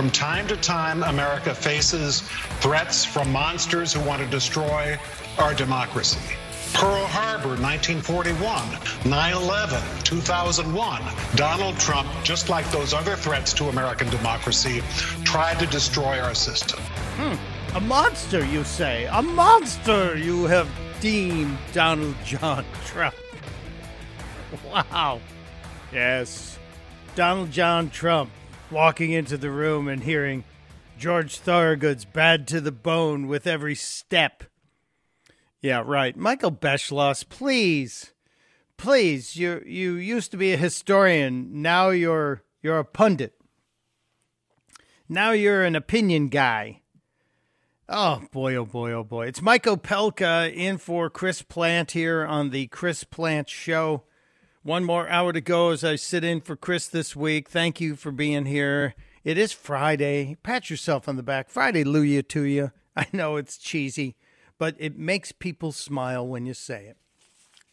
From time to time, America faces threats from monsters who want to destroy our democracy. Pearl Harbor, 1941, 9 11, 2001. Donald Trump, just like those other threats to American democracy, tried to destroy our system. Hmm. A monster, you say? A monster you have deemed Donald John Trump. Wow. Yes. Donald John Trump walking into the room and hearing George Thorogood's bad to the bone with every step. Yeah, right. Michael Beschloss, please. Please, you you used to be a historian. Now you're you're a pundit. Now you're an opinion guy. Oh boy, oh boy, oh boy. It's Mike Opelka in for Chris Plante here on the Chris Plante Show. One more hour to go as I sit in for Chris this week. Thank you for being here. It is Friday. Pat yourself on the back. Friday, Luya to you. I know it's cheesy, but it makes people smile when you say it.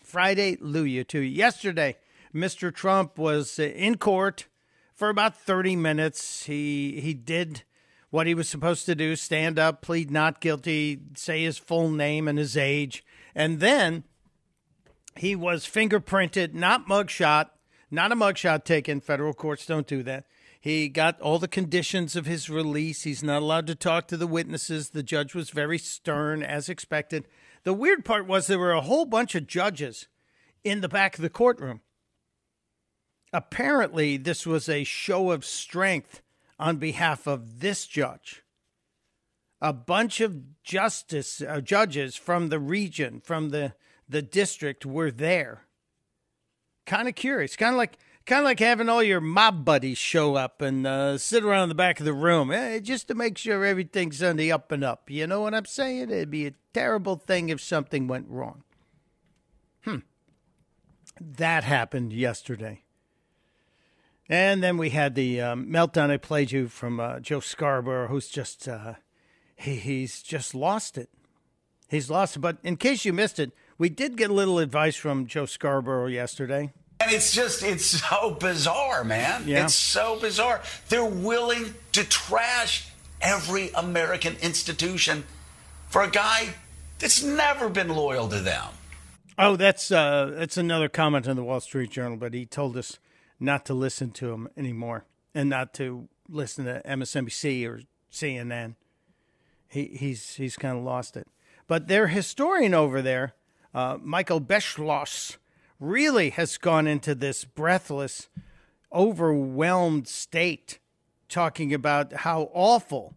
Friday, Luya to you. Yesterday, Mr. Trump was in court for about 30 minutes. He he did what he was supposed to do, stand up, plead not guilty, say his full name and his age, and then he was fingerprinted, not mugshot, not a mugshot taken. Federal courts don't do that. He got all the conditions of his release. He's not allowed to talk to the witnesses. The judge was very stern, as expected. The weird part was there were a whole bunch of judges in the back of the courtroom. Apparently, this was a show of strength on behalf of this judge. A bunch of justice uh, judges from the region, from the the district were there. Kind of curious, kind of like kind of like having all your mob buddies show up and uh, sit around in the back of the room, eh, just to make sure everything's on the up and up. You know what I'm saying? It'd be a terrible thing if something went wrong. Hmm. That happened yesterday. And then we had the um, meltdown I played you from uh, Joe Scarborough, who's just uh, he, he's just lost it. He's lost it. But in case you missed it, we did get a little advice from Joe Scarborough yesterday. And it's just, it's so bizarre, man. Yeah. It's so bizarre. They're willing to trash every American institution for a guy that's never been loyal to them. Oh, that's uh, that's another comment in the Wall Street Journal, but he told us not to listen to him anymore and not to listen to MSNBC or CNN. He he's he's kind of lost it. But their historian over there uh, Michael Beschloss really has gone into this breathless, overwhelmed state, talking about how awful,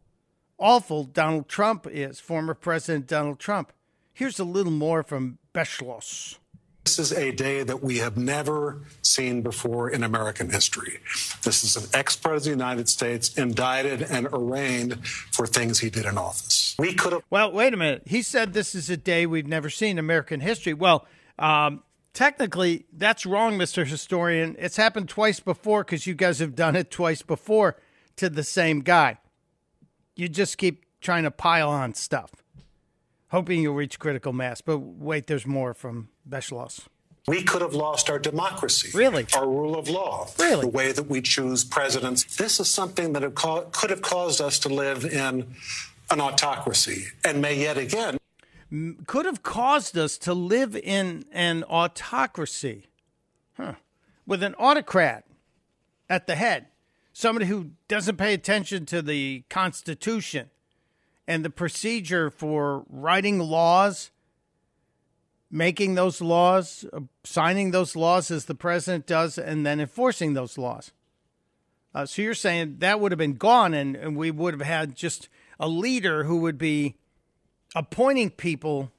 awful Donald Trump is, former President Donald Trump. Here's a little more from Beschloss. This is a day that we have never seen before in American history. This is an ex president of the United States indicted and arraigned for things he did in office. We could have. Well, wait a minute. He said this is a day we've never seen in American history. Well, um, technically, that's wrong, Mr. Historian. It's happened twice before because you guys have done it twice before to the same guy. You just keep trying to pile on stuff, hoping you'll reach critical mass. But wait, there's more from Beschloss. We could have lost our democracy. Really? Our rule of law. Really? The way that we choose presidents. This is something that could have caused us to live in an autocracy and may yet again. Could have caused us to live in an autocracy. Huh. With an autocrat at the head. Somebody who doesn't pay attention to the Constitution and the procedure for writing laws making those laws, uh, signing those laws as the president does, and then enforcing those laws. Uh, so you're saying that would have been gone, and, and we would have had just a leader who would be appointing people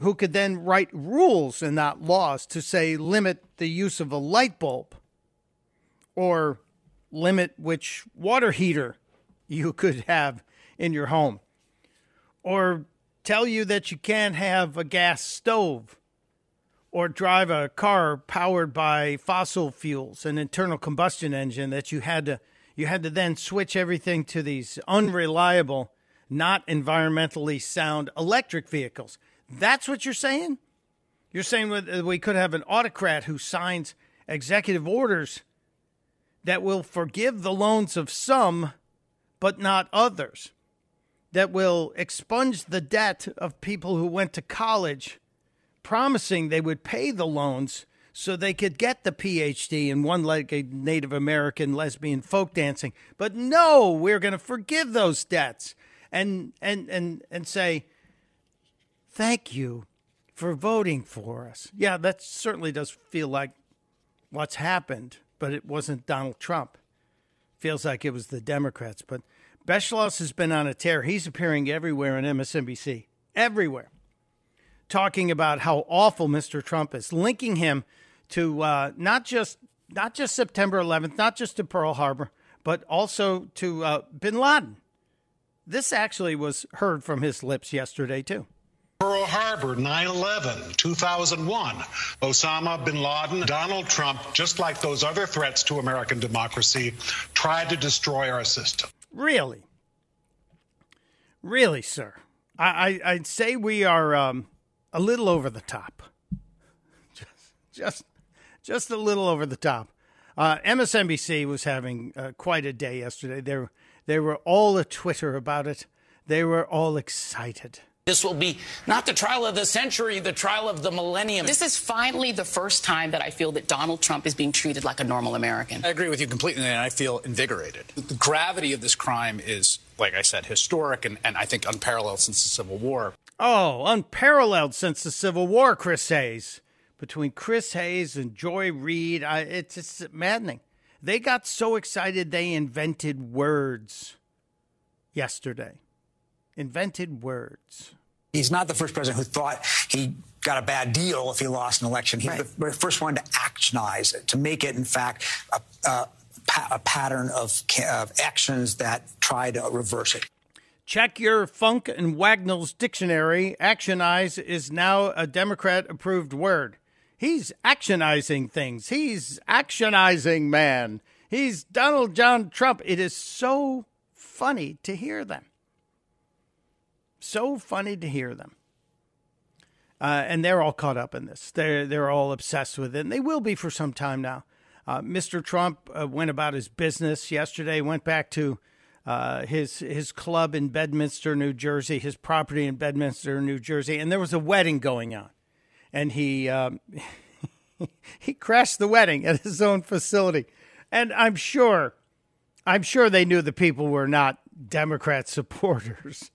who could then write rules and not laws to say limit the use of a light bulb or limit which water heater you could have in your home or tell you that you can't have a gas stove or drive a car powered by fossil fuels, an internal combustion engine that you had to you had to then switch everything to these unreliable, not environmentally sound electric vehicles. That's what you're saying? You're saying uh, we could have an autocrat who signs executive orders that will forgive the loans of some but not others, that will expunge the debt of people who went to college, promising they would pay the loans so they could get the PhD in one legged Native American lesbian folk dancing. But no, we're going to forgive those debts and, and, and, and say, thank you for voting for us. Yeah, that certainly does feel like what's happened, but it wasn't Donald Trump. Feels like it was the Democrats. But Beschloss has been on a tear. He's appearing everywhere on MSNBC, everywhere, talking about how awful Mr. Trump is, linking him to uh, not just not just September 11th, not just to Pearl Harbor, but also to uh, Bin Laden. This actually was heard from his lips yesterday too. Pearl Harbor, 9 11, 2001. Osama bin Laden, Donald Trump, just like those other threats to American democracy, tried to destroy our system. Really? Really, sir? I, I, would say we are um, a little over the top. Just, just, just a little over the top. Uh, MSNBC was having uh, quite a day yesterday. They, they were all a Twitter about it. They were all excited. This will be not the trial of the century, the trial of the millennium. This is finally the first time that I feel that Donald Trump is being treated like a normal American. I agree with you completely, and I feel invigorated. The gravity of this crime is, like I said, historic and, and I think unparalleled since the Civil War. Oh, unparalleled since the Civil War, Chris Hayes. Between Chris Hayes and Joy Reid, I, it's, it's maddening. They got so excited they invented words yesterday. Invented words. He's not the first president who thought he got a bad deal if he lost an election. He's right. the first one to actionize it, to make it, in fact, a, a, a pattern of, of actions that try to reverse it. Check your Funk and Wagnall's dictionary. Actionize is now a Democrat approved word. He's actionizing things. He's actionizing man. He's Donald John Trump. It is so funny to hear them. So funny to hear them. Uh, and they're all caught up in this. They're they're all obsessed with it, and they will be for some time now. Uh, Mr. Trump uh, went about his business yesterday. Went back to uh, his his club in Bedminster, New Jersey, his property in Bedminster, New Jersey, and there was a wedding going on, and he um, he crashed the wedding at his own facility, and I'm sure, I'm sure they knew the people were not Democrat supporters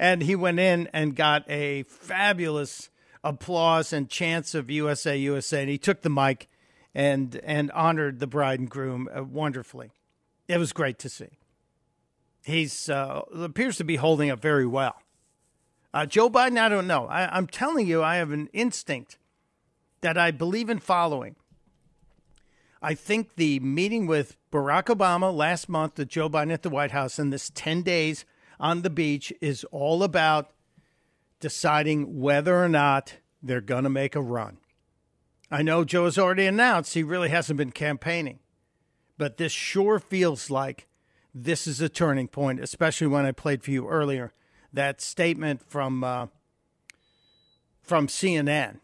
and he went in and got a fabulous applause and chants of USA, USA. And he took the mic and and honored the bride and groom uh, wonderfully. It was great to see. He's uh, appears to be holding up very well. Uh, Joe Biden, I don't know. I, I'm telling you, I have an instinct that I believe in following. I think the meeting with Barack Obama last month with Joe Biden at the White House and this 10 days on the beach is all about deciding whether or not they're going to make a run. I know Joe has already announced he really hasn't been campaigning, but this sure feels like this is a turning point, especially when I played for you earlier that statement from uh, from CNN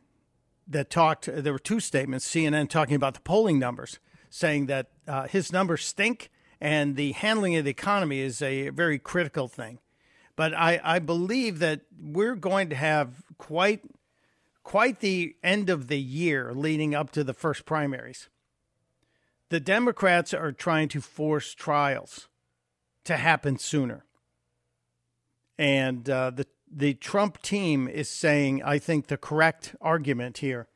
that talked. There were two statements. CNN talking about the polling numbers, saying that uh, his numbers stink and the handling of the economy is a very critical thing. But I, I believe that we're going to have quite quite the end of the year leading up to the first primaries. The Democrats are trying to force trials to happen sooner. And uh, the the Trump team is saying, I think, the correct argument here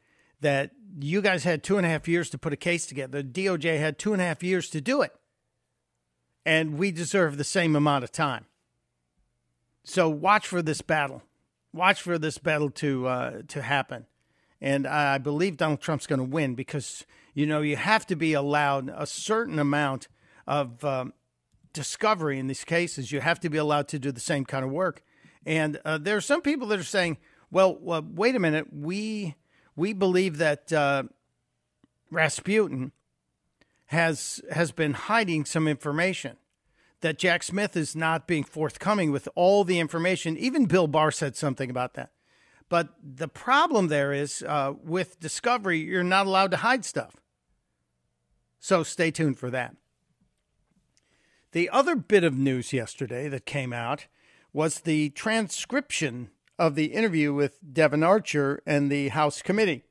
that you guys had two and a half years to put a case together. The DOJ had two and a half years to do it and we deserve the same amount of time. So watch for this battle. Watch for this battle to uh, to happen, and I believe Donald Trump's going to win because you know you have to be allowed a certain amount of um, discovery in these cases. You have to be allowed to do the same kind of work, and uh, there are some people that are saying, "Well, well wait a minute, we we believe that uh, Rasputin." has has been hiding some information that Jack Smith is not being forthcoming with all the information. Even Bill Barr said something about that. But the problem there is uh, with Discovery, you're not allowed to hide stuff. So stay tuned for that. The other bit of news yesterday that came out was the transcription of the interview with Devon Archer and the House committee.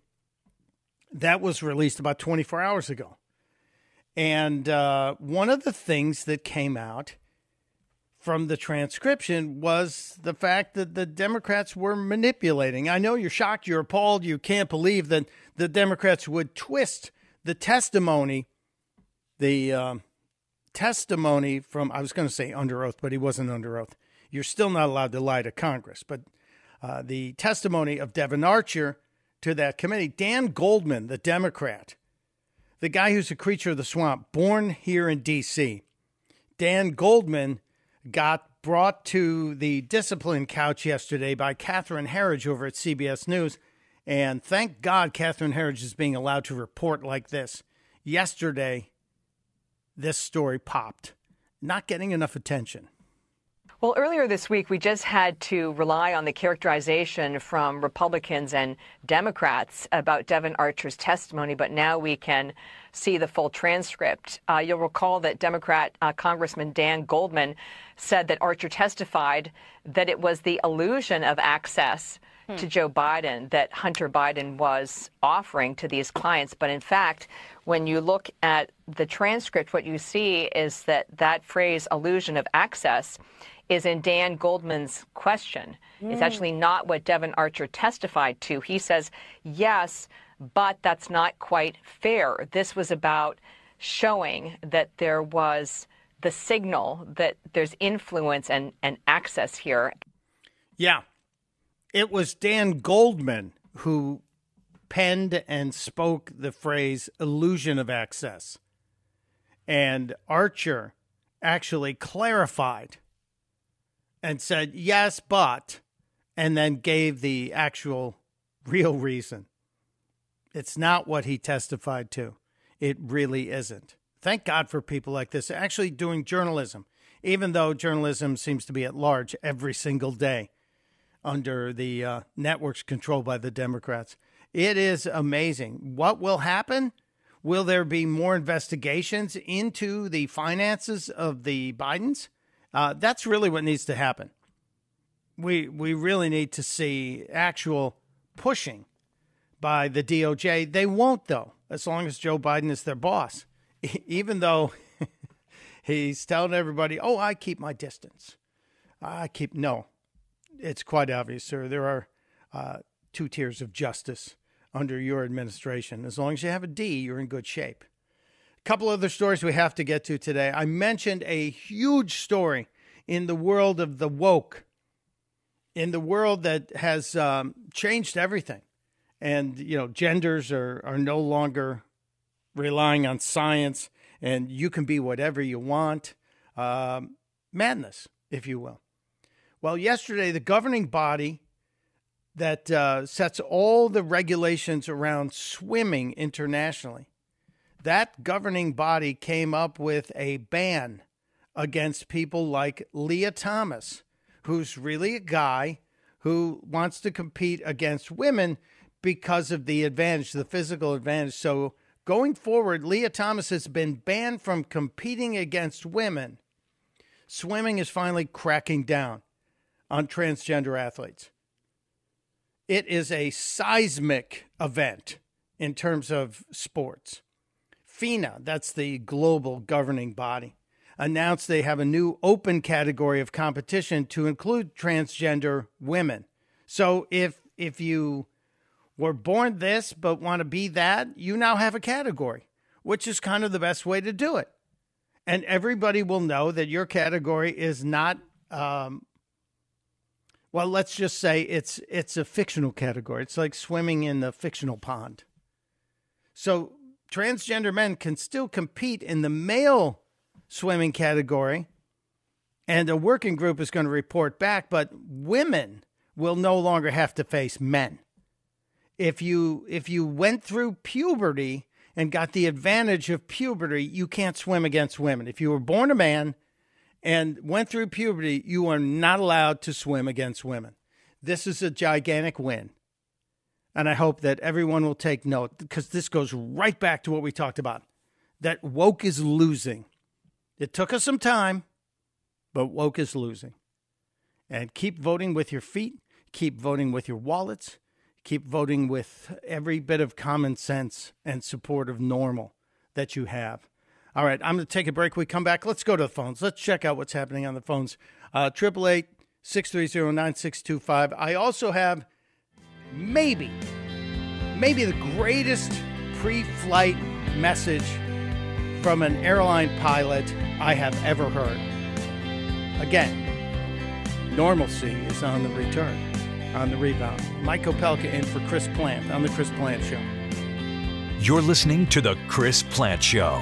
That was released about 24 hours ago. And uh, one of the things that came out from the transcription was the fact that the Democrats were manipulating. I know you're shocked, you're appalled, you can't believe that the Democrats would twist the testimony, the uh, testimony from, I was going to say under oath, but he wasn't under oath. You're still not allowed to lie to Congress, but uh, the testimony of Devon Archer to that committee, Dan Goldman, the Democrat, the guy who's a creature of the swamp, born here in D.C., Dan Goldman got brought to the discipline couch yesterday by Catherine Herridge over at CBS News. And thank God Catherine Herridge is being allowed to report like this. Yesterday, this story popped, not getting enough attention. Well, earlier this week, we just had to rely on the characterization from Republicans and Democrats about Devon Archer's testimony, but now we can see the full transcript. Uh, you'll recall that Democrat uh, Congressman Dan Goldman said that Archer testified that it was the illusion of access hmm. to Joe Biden that Hunter Biden was offering to these clients. But in fact, when you look at the transcript, what you see is that that phrase, illusion of access, is in Dan Goldman's question. Mm. It's actually not what Devon Archer testified to. He says, yes, but that's not quite fair. This was about showing that there was the signal that there's influence and, and access here. Yeah. It was Dan Goldman who penned and spoke the phrase illusion of access. And Archer actually clarified and said, yes, but, and then gave the actual real reason. It's not what he testified to. It really isn't. Thank God for people like this actually doing journalism, even though journalism seems to be at large every single day under the uh, networks controlled by the Democrats. It is amazing. What will happen? Will there be more investigations into the finances of the Bidens? Uh, that's really what needs to happen. We we really need to see actual pushing by the DOJ. They won't though, as long as Joe Biden is their boss. Even though he's telling everybody, "Oh, I keep my distance. I keep no." It's quite obvious, sir. There are uh, two tiers of justice under your administration. As long as you have a D, you're in good shape A couple other stories we have to get to today. I mentioned a huge story in the world of the woke, in the world that has um, changed everything. And, you know, genders are, are no longer relying on science, and you can be whatever you want. Um, madness, if you will. Well, yesterday, the governing body that uh, sets all the regulations around swimming internationally that governing body came up with a ban against people like Lia Thomas, who's really a guy who wants to compete against women because of the advantage, the physical advantage. So going forward, Lia Thomas has been banned from competing against women. Swimming is finally cracking down on transgender athletes. It is a seismic event in terms of sports. FINA, that's the global governing body, announced they have a new open category of competition to include transgender women. So if if you were born this but want to be that, you now have a category, which is kind of the best way to do it. And everybody will know that your category is not um, well, let's just say it's it's a fictional category. It's like swimming in the fictional pond. So transgender men can still compete in the male swimming category, and a working group is going to report back, but women will no longer have to face men. If you if you went through puberty and got the advantage of puberty, you can't swim against women. If you were born a man and went through puberty, you are not allowed to swim against women. This is a gigantic win. And I hope that everyone will take note because this goes right back to what we talked about that woke is losing. It took us some time, but woke is losing. And keep voting with your feet, keep voting with your wallets, keep voting with every bit of common sense and support of normal that you have. All right, I'm going to take a break. We come back. Let's go to the phones. Let's check out what's happening on the phones. Uh, triple eight six three zero nine six two five. I also have maybe, maybe the greatest pre-flight message from an airline pilot I have ever heard. Again, normalcy is on the return, on the rebound. Mike Opelka in for Chris Plante on the Chris Plante Show. You're listening to the Chris Plante Show.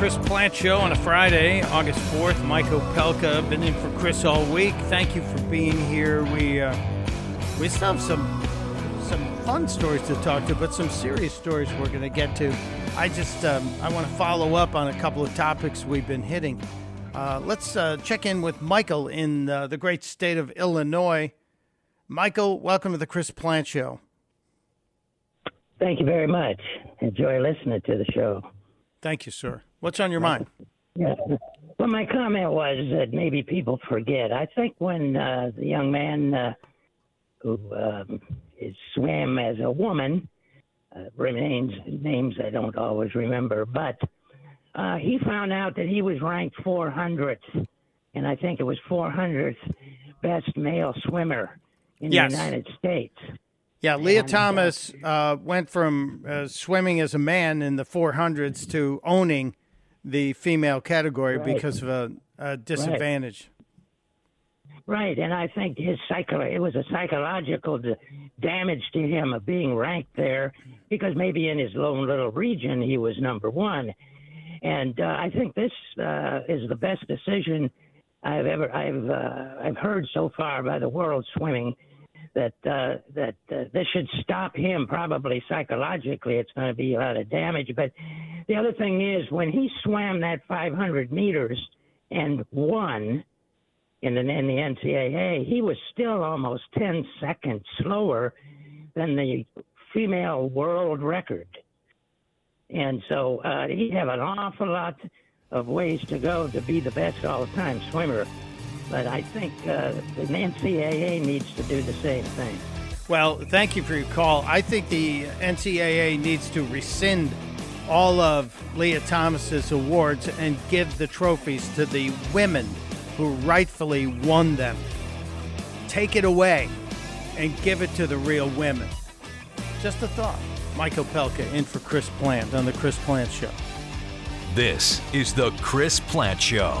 Chris Plante Show on a Friday, August 4th. Mike Opelka, been in for Chris all week. Thank you for being here. We uh, we still have some some fun stories to talk to, but some serious stories we're going to get to. I just um, I want to follow up on a couple of topics we've been hitting. Uh, let's uh, check in with Michael in uh, the great state of Illinois. Michael, welcome to the Chris Plante Show. Thank you very much. Enjoy listening to the show. Thank you, sir. What's on your mind? Yeah. Well, my comment was that maybe people forget. I think when uh, the young man uh, who um, is, swam as a woman uh, remains names I don't always remember, but uh, he found out that he was ranked 400th, and I think it was 400th best male swimmer in yes. the United States. Yeah, Lia and, uh, Thomas uh, went from uh, swimming as a man in the 400s to owning the female category right. because of a, a disadvantage. Right. right. and I think his psycho it was a psychological d- damage to him of being ranked there because maybe in his lone little region he was number one, and uh, I think this uh, is the best decision I've ever I've uh, I've heard so far by the world swimming that uh, that uh, this should stop him. Probably psychologically, it's going to be a lot of damage. But the other thing is, when he swam that 500 meters and won in the, in the NCAA, he was still almost 10 seconds slower than the female world record. And so uh, he'd have an awful lot of ways to go to be the best all-time swimmer but I think uh, the NCAA needs to do the same thing. Well, thank you for your call. I think the NCAA needs to rescind all of Lia Thomas's awards and give the trophies to the women who rightfully won them. Take it away and give it to the real women. Just a thought. Mike Opelka in for Chris Plante on the Chris Plante Show. This is the Chris Plante Show.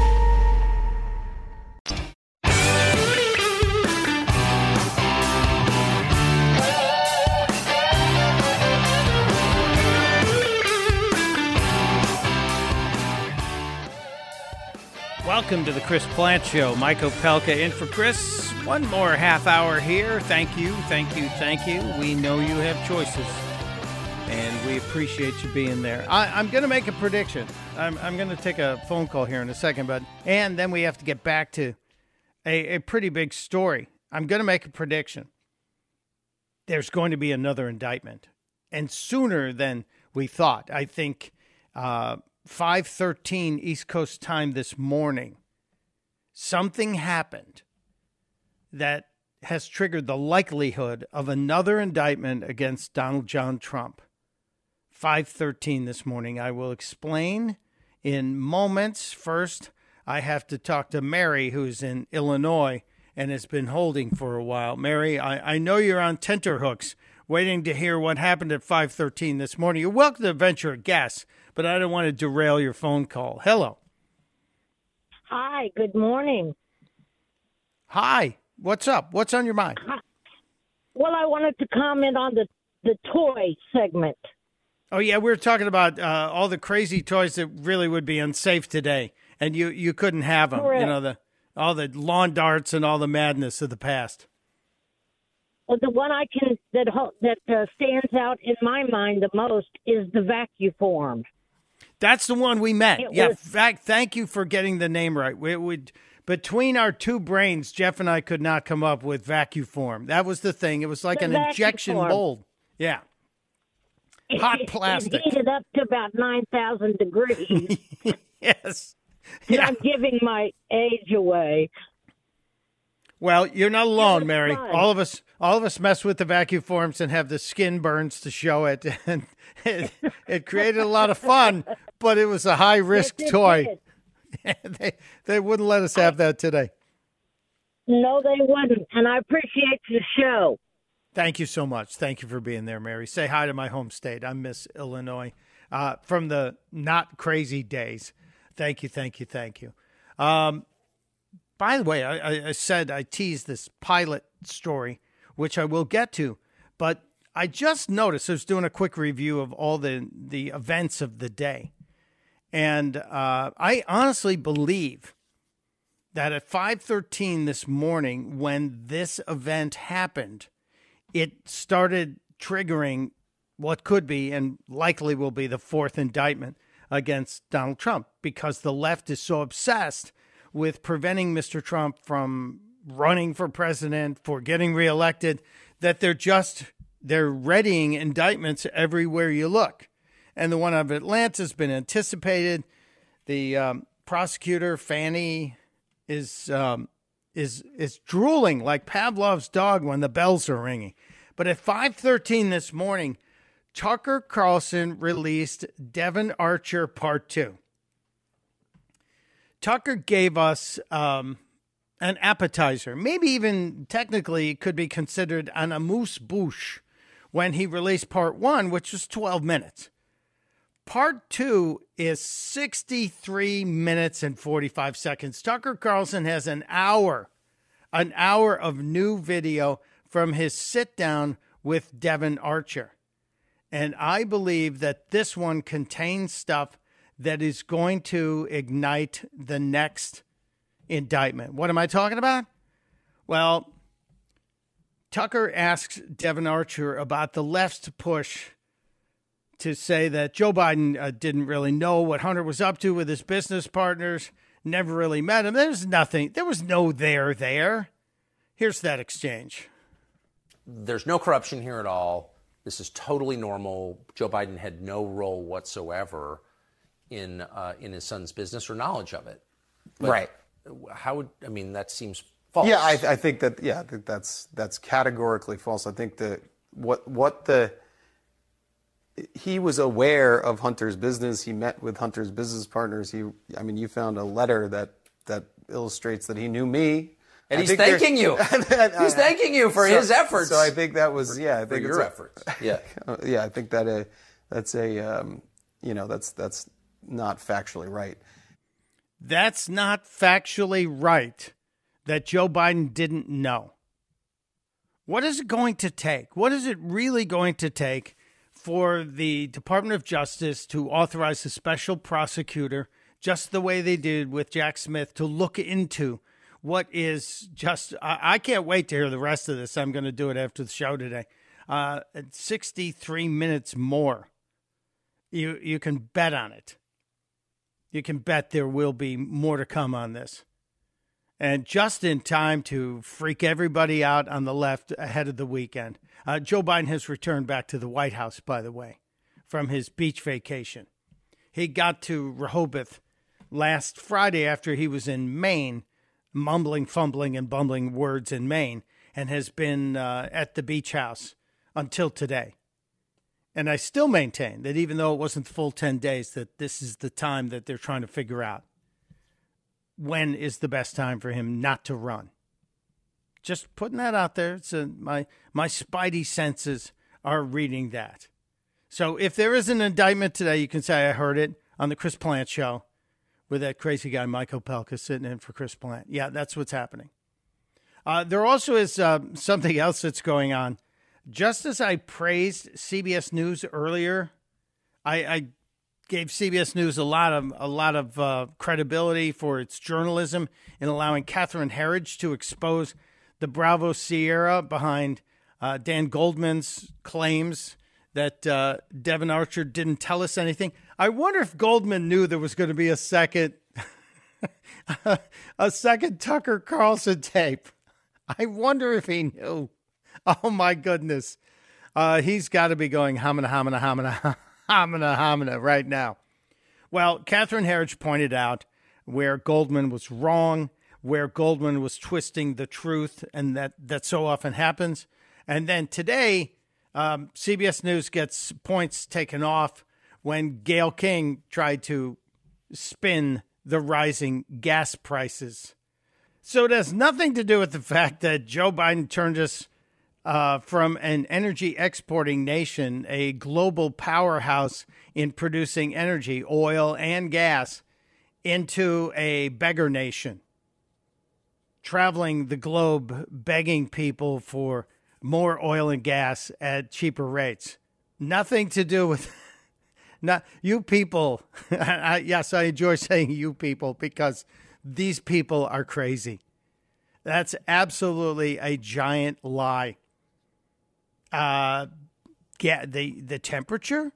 Welcome to the Chris Plante Show. Mike Opelka in for Chris. One more half hour here. Thank you, thank you, thank you. We know you have choices, and we appreciate you being there. I, am going to make a prediction. I'm, I'm going to take a phone call here in a second, but and then we have to get back to a, a pretty big story. I'm going to make a prediction. There's going to be another indictment, and sooner than we thought. I think. Uh, 5:13 East Coast time this morning, something happened that has triggered the likelihood of another indictment against Donald John Trump. 5:13 this morning. I will explain in moments. First, I have to talk to Mary who's in Illinois and has been holding for a while. Mary, I, I know you're on tenterhooks waiting to hear what happened at 5:13 this morning. You're welcome to venture a guess but I don't want to derail your phone call. Hello. Hi, good morning. Hi, what's up? What's on your mind? Well, I wanted to comment on the, the toy segment. Oh, yeah, we were talking about uh, all the crazy toys that really would be unsafe today, and you, you couldn't have them. Correct. You know, the all the lawn darts and all the madness of the past. Well, the one I can that that uh, stands out in my mind the most is the vacuform. That's the one we met. It yeah. was- fact, thank you for getting the name right. We would between our two brains, Jeff and I could not come up with vacuform. That was the thing. It was like The an injection vacuform. mold. Yeah. Hot It- plastic. It heated up to about nine thousand degrees. yes. And I'm giving my age away. Well, you're not alone, Mary. fun. All of us, all of us mess with the vacuum forms and have the skin burns to show it, and it, it created a lot of fun. But it was a high risk Yes, toy. they they wouldn't let us have that today. No, they wouldn't. And I appreciate the show. Thank you so much. Thank you for being there, Mary. Say hi to my home state. I miss Illinois uh, from the not crazy days. Thank you, thank you, thank you. Um, by the way, I, I- said I teased this pilot story, which I will get to, but I just noticed I was doing a quick review of all the the events of the day, and uh, I honestly believe that at 5:13 this morning when this event happened it started triggering what could be and likely will be the fourth indictment against Donald Trump because the left is so obsessed with preventing Mr. Trump from running for president, for getting reelected, that they're just they're readying indictments everywhere you look. And the one of Atlanta has been anticipated. The um, prosecutor Fani is um, is is drooling like Pavlov's dog when the bells are ringing. But at 5:13 this morning, Tucker Carlson released Devon Archer Part 2. Tucker gave us um, an appetizer, maybe even technically could be considered an amuse bouche when he released Part 1, which was 12 minutes. Part two is 63 minutes and 45 seconds. Tucker Carlson has an hour, an hour of new video from his sit down with Devon Archer. And I believe that this one contains stuff that is going to ignite the next indictment. What am I talking about? Well, Tucker asks Devon Archer about the left's push to say that Joe Biden uh, didn't really know what Hunter was up to with his business partners, never really met him. There's nothing, there was no there there. Here's that exchange. There's no corruption here at all. This is totally normal. Joe Biden had no role whatsoever in uh, in his son's business or knowledge of it. But Right. How would I mean? That seems false. Yeah, I, I think that. Yeah, I think that's that's categorically false. I think that what what the he was aware of Hunter's business. He met with Hunter's business partners. He, I mean, you found a letter that that illustrates that he knew me. And I he's thanking you. He's thanking you for So- his efforts. So I think that was yeah. I For think your a- efforts. Yeah. yeah. I think that uh, that's a um, you know that's that's not factually right. That's not factually right that Joe Biden didn't know. What is it going to take? What is it really going to take for the Department of Justice to authorize a special prosecutor just the way they did with Jack Smith to look into what is just. I, I can't wait to hear the rest of this. I'm going to do it after the show today. Uh, 63 minutes more. You you can bet on it. You can bet there will be more to come on this. And just in time to freak everybody out on the left ahead of the weekend. Uh, Joe Biden has returned back to the White House, by the way, from his beach vacation. He got to Rehoboth last Friday after he was in Maine, mumbling, fumbling, and bumbling words in Maine, and has been uh, at the beach house until today. And I still maintain that even though it wasn't the full 10 days, that this is the time that they're trying to figure out when is the best time for him not to run. Just putting that out there. It's a, my my spidey senses are reading that. So if there is an indictment today, you can say I heard it on the Chris Plante show with that crazy guy Michael Opelka sitting in for Chris Plante. Yeah, that's what's happening. Uh, there also is uh, something else that's going on. Just as I praised CBS News earlier, I, I gave CBS News a lot of a lot of uh, credibility for its journalism in allowing Catherine Herridge to expose the Bravo Sierra behind uh, Dan Goldman's claims that uh, Devon Archer didn't tell us anything. I wonder if Goldman knew there was going to be a second a second Tucker Carlson tape. I wonder if he knew. Oh my goodness. Uh, he's got to be going hamina, hamina, hamina, hamina, hamina right now. Well, Catherine Herridge pointed out where Goldman was wrong, where Goldman was twisting the truth, and that, that so often happens. And then today, um, CBS News gets points taken off when Gayle King tried to spin the rising gas prices. So it has nothing to do with the fact that Joe Biden turned us uh, from an energy exporting nation, a global powerhouse in producing energy, oil, and gas, into a beggar nation, traveling the globe begging people for more oil and gas at cheaper rates. Nothing to do with. Not you people. I, yes, I enjoy saying you people because these people are crazy. That's absolutely a giant lie. Uh, yeah, the the temperature.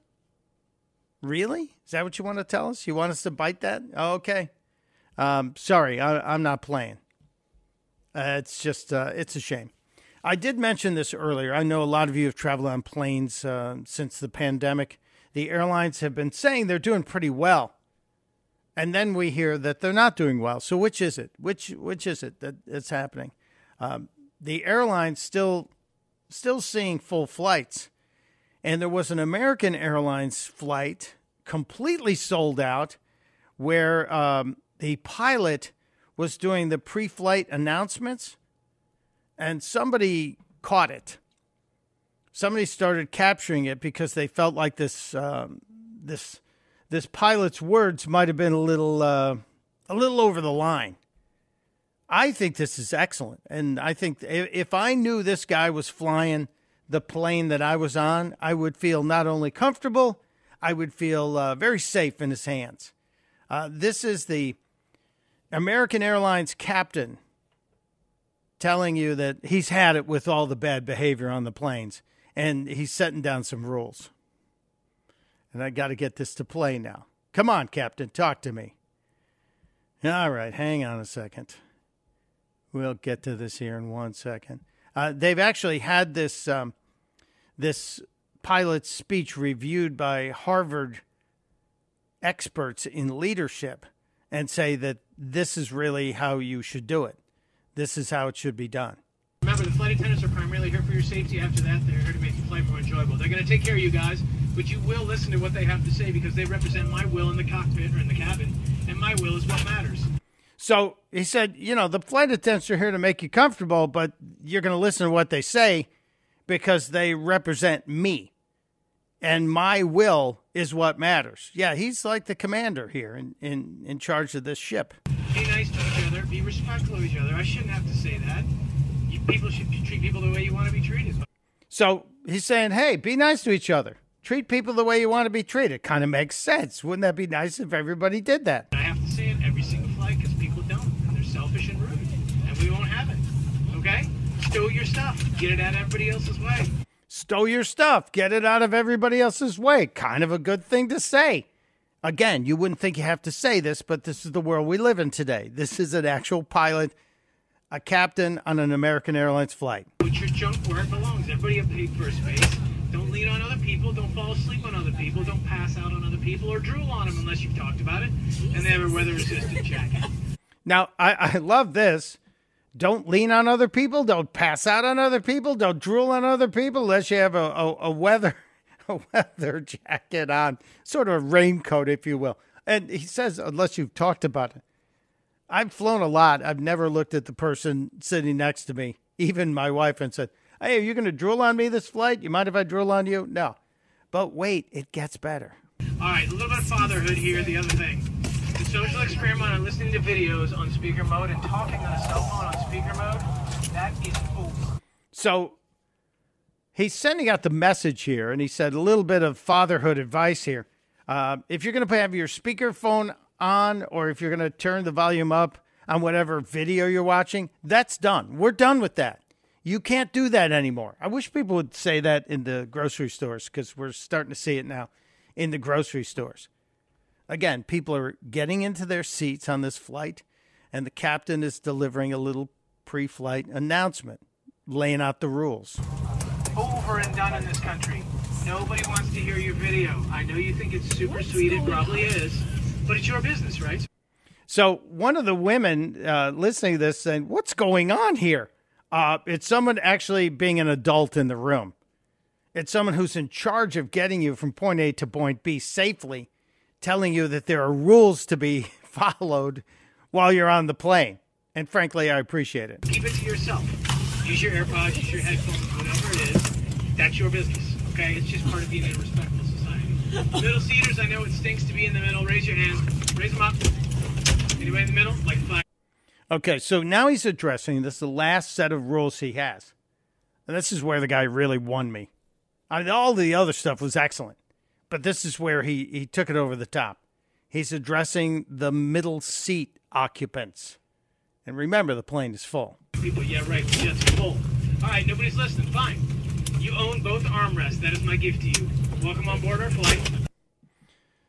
Really? Is that what you want to tell us? You want us to bite that? Oh, okay. Um, sorry, I, am not playing. Uh, it's just uh, it's a shame. I did mention this earlier. I know a lot of you have traveled on planes uh, since the pandemic. The airlines have been saying they're doing pretty well, and then we hear that they're not doing well. So which is it? Which which is it that it's happening? Um, the airlines still still seeing full flights. And there was an American Airlines flight completely sold out where um, the pilot was doing the pre flight announcements and somebody caught it. Somebody started capturing it because they felt like this um, this this pilot's words might have been a little uh, a little over the line. I think this is excellent. And I think if I knew this guy was flying the plane that I was on, I would feel not only comfortable, I would feel uh, very safe in his hands. Uh, this is the American Airlines captain telling you that he's had it with all the bad behavior on the planes and he's setting down some rules. And I got to get this to play now. Come on, Captain, talk to me. All right, hang on a second. We'll get to this here in one second. Uh, they've actually had this um, this pilot's speech reviewed by Harvard experts in leadership and say that this is really how you should do it. This is how it should be done. Remember, the flight attendants are primarily here for your safety. After that, they're here to make your flight more enjoyable. They're going to take care of you guys, but you will listen to what they have to say because they represent my will in the cockpit or in the cabin, and my will is what matters. So he said, you know, the flight attendants are here to make you comfortable, but you're going to listen to what they say because they represent me. And my will is what matters. Yeah, he's like the commander here in, in, in charge of this ship. Be nice to each other, be respectful of each other. I shouldn't have to say that. You, people should treat people the way you want to be treated. So he's saying, hey, be nice to each other. Treat people the way you want to be treated. Kind of makes sense. Wouldn't that be nice if everybody did that? I have to say it every single flight because people don't. And they're selfish and rude. And we won't have it. Okay? Stow your stuff. Get it out of everybody else's way. Stow your stuff. Get it out of everybody else's way. Kind of a good thing to say. Again, you wouldn't think you have to say this, but this is the world we live in today. This is an actual pilot, a captain on an American Airlines flight. Put your junk where it belongs. Everybody have paid for a space. Don't lean on other people. Don't fall asleep on other people. Don't pass out on other people or drool on them unless you've talked about it. And they have a weather resistant jacket. Now, I, I love this. Don't lean on other people. Don't pass out on other people. Don't drool on other people unless you have a, a, a weather a weather jacket on, sort of a raincoat, if you will. And he says, unless you've talked about it. I've flown a lot. I've never looked at the person sitting next to me, even my wife, and said, Hey, are you going to drool on me this flight? You mind if I drool on you? No. But wait, it gets better. All right, a little bit of fatherhood here. The other thing, social experiment on listening to videos on speaker mode and talking on a cell phone on speaker mode, that is over. So he's sending out the message here, and he said a little bit of fatherhood advice here. Uh, if you're going to have your speakerphone on, or if you're going to turn the volume up on whatever video you're watching, that's done. We're done with that. You can't do that anymore. I wish people would say that in the grocery stores because we're starting to see it now in the grocery stores. Again, people are getting into their seats on this flight, and the captain is delivering a little pre flight announcement, laying out the rules. Over and done in this country. Nobody wants to hear your video. I know you think it's super sweet. It probably is. But it's your business, right? So, one of the women uh, listening to this saying, What's going on here? Uh, it's someone actually being an adult in the room. It's someone who's in charge of getting you from point A to point B safely, telling you that there are rules to be followed while you're on the plane. And frankly, I appreciate it. Keep it to yourself. Use your AirPods, use your headphones, whatever it is. That's your business, okay? It's just part of being in a respectful society. middle seaters, I know it stinks to be in the middle. Raise your hands. Raise them up. Anybody in the middle? Like five. Okay, so now he's addressing this, the last set of rules he has. And this is where the guy really won me. I mean, all the other stuff was excellent, but this is where he, he took it over the top. He's addressing the middle seat occupants. And remember, the plane is full. People, yeah, right. The jet's full. All right, nobody's listening. Fine. You own both armrests. That is my gift to you. Welcome on board our flight.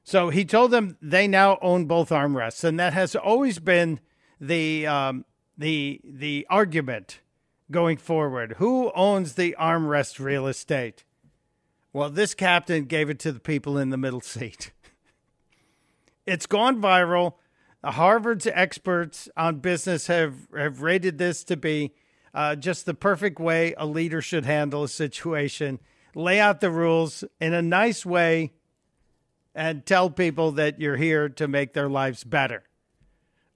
So he told them they now own both armrests, and that has always been the um, the the argument going forward. Who owns the armrest real estate? Well, this captain gave it to the people in the middle seat. it's gone viral. Harvard's experts on business have, have rated this to be uh, just the perfect way a leader should handle a situation. Lay out the rules in a nice way and tell people that you're here to make their lives better.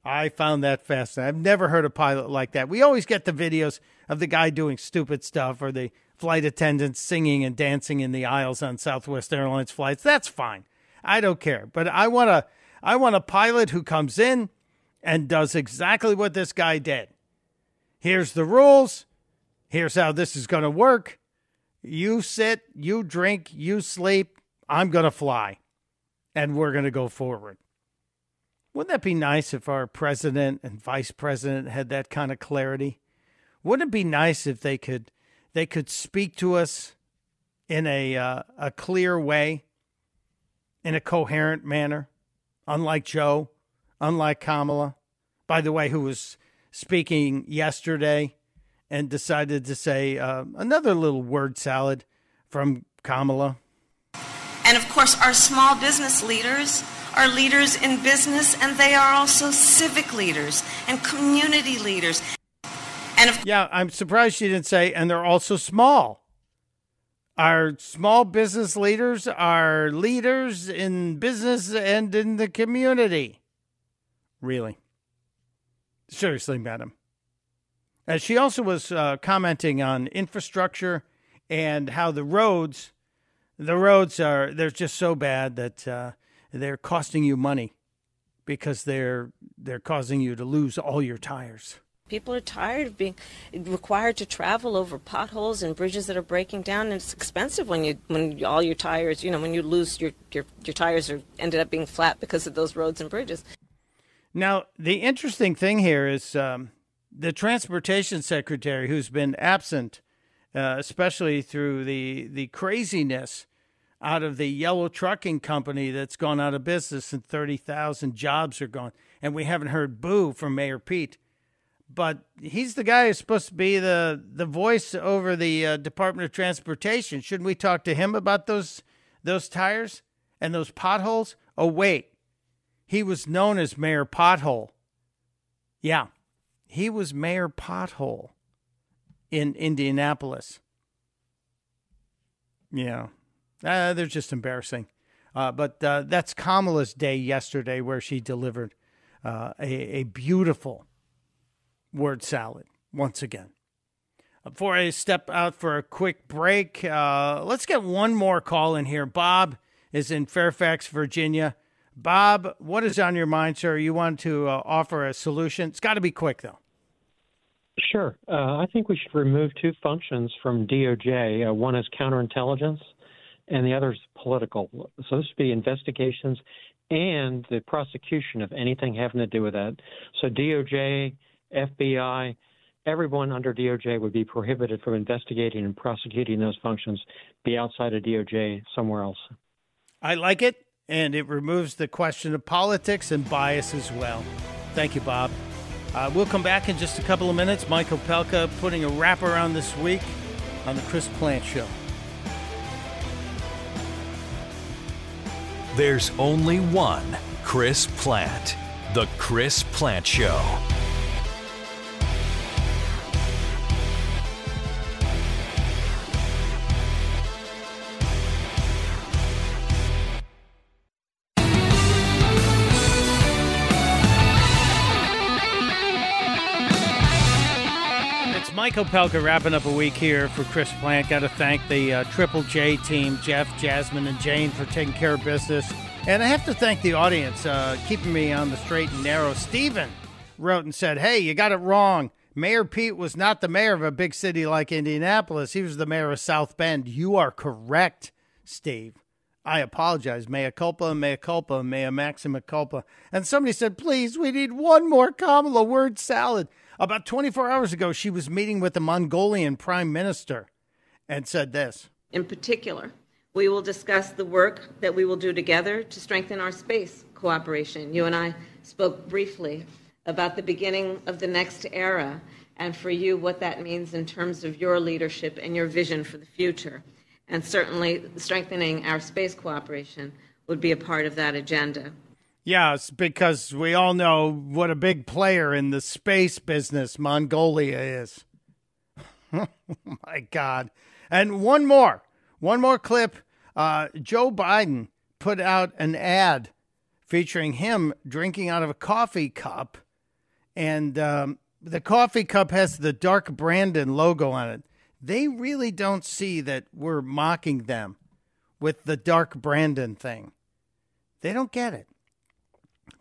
I found that fascinating. I've never heard a pilot like that. We always get the videos of the guy doing stupid stuff or the flight attendants singing and dancing in the aisles on Southwest Airlines flights. That's fine. I don't care. But I want a I want a pilot who comes in and does exactly what this guy did. Here's the rules. Here's how this is going to work. You sit, you drink, you sleep. I'm going to fly. And we're going to go forward. Wouldn't that be nice if our president and vice president had that kind of clarity? Wouldn't it be nice if they could they could speak to us in a uh, a clear way, in a coherent manner, unlike Joe, unlike Kamala, by the way, who was speaking yesterday and decided to say uh, another little word salad from Kamala. And of course, our small business leaders are leaders in business, and they are also civic leaders and community leaders. And yeah, I'm surprised she didn't say, and they're also small. Our small business leaders are leaders in business and in the community. Really? Seriously, madam. And she also was uh, commenting on infrastructure and how the roads, the roads are they're just so bad that uh, they're costing you money because they're they're causing you to lose all your tires. People are tired of being required to travel over potholes and bridges that are breaking down, and it's expensive when you when all your tires, you know, when you lose your your, your tires are ended up being flat because of those roads and bridges. Now, the interesting thing here is um, the transportation secretary, who's been absent, uh, especially through the the craziness out of the yellow trucking company that's gone out of business and 30,000 jobs are gone. And we haven't heard boo from Mayor Pete but he's the guy who's supposed to be the the voice over the uh, Department of Transportation. Shouldn't we talk to him about those those tires and those potholes? Oh wait, he was known as Mayor Pothole. Yeah, he was Mayor Pothole in Indianapolis. Yeah, uh, they're just embarrassing. Uh, but uh, that's Kamala's day yesterday, where she delivered uh, a, a beautiful word salad once again. Before I step out for a quick break, uh, let's get one more call in here. Bob is in Fairfax, Virginia. Bob, what is on your mind, sir? You want to uh, offer a solution? It's got to be quick, though. Sure. Uh, I think we should remove two functions from DOJ. Uh, one is counterintelligence, and the other is political. So this would be investigations and the prosecution of anything having to do with that. So DOJ FBI, everyone under DOJ would be prohibited from investigating and prosecuting those functions, be outside of DOJ somewhere else. I like it, and it removes the question of politics and bias as well. Thank you, Bob. Uh, we'll come back in just a couple of minutes. Michael Opelka putting a wrap around this week on the Chris Plante Show. There's only one Chris Plante, the Chris Plante Show. Mike Opelka wrapping up a week here for Chris Plante. Got to thank the uh, Triple J team, Jeff, Jasmine, and Jane for taking care of business. And I have to thank the audience, uh, keeping me on the straight and narrow. Steven wrote and said, Hey, you got it wrong. Mayor Pete was not the mayor of a big city like Indianapolis. He was the mayor of South Bend. You are correct, Steve. I apologize. Mea culpa, mea culpa, mea maxima culpa. And somebody said, please, we need one more Kamala word salad. About 24 hours ago, she was meeting with the Mongolian prime minister and said this. In particular, we will discuss the work that we will do together to strengthen our space cooperation. You and I spoke briefly about the beginning of the next era and for you what that means in terms of your leadership and your vision for the future. And certainly strengthening our space cooperation would be a part of that agenda. Yes, because we all know what a big player in the space business Mongolia is. oh my God. And one more, one more clip. Uh, Joe Biden put out an ad featuring him drinking out of a coffee cup. And um, the coffee cup has the Dark Brandon logo on it. They really don't see that we're mocking them with the Dark Brandon thing. They don't get it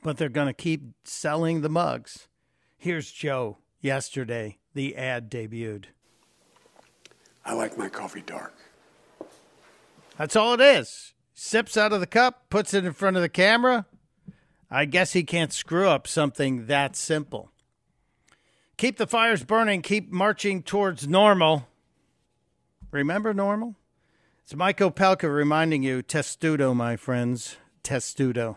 but they're going to keep selling the mugs. Here's Joe yesterday. The ad debuted. I like my coffee dark. That's all it is. Sips out of the cup, puts it in front of the camera. I guess he can't screw up something that simple. Keep the fires burning, keep marching towards normal. Remember normal? It's Mike Opelka reminding you, testudo, my friends, testudo.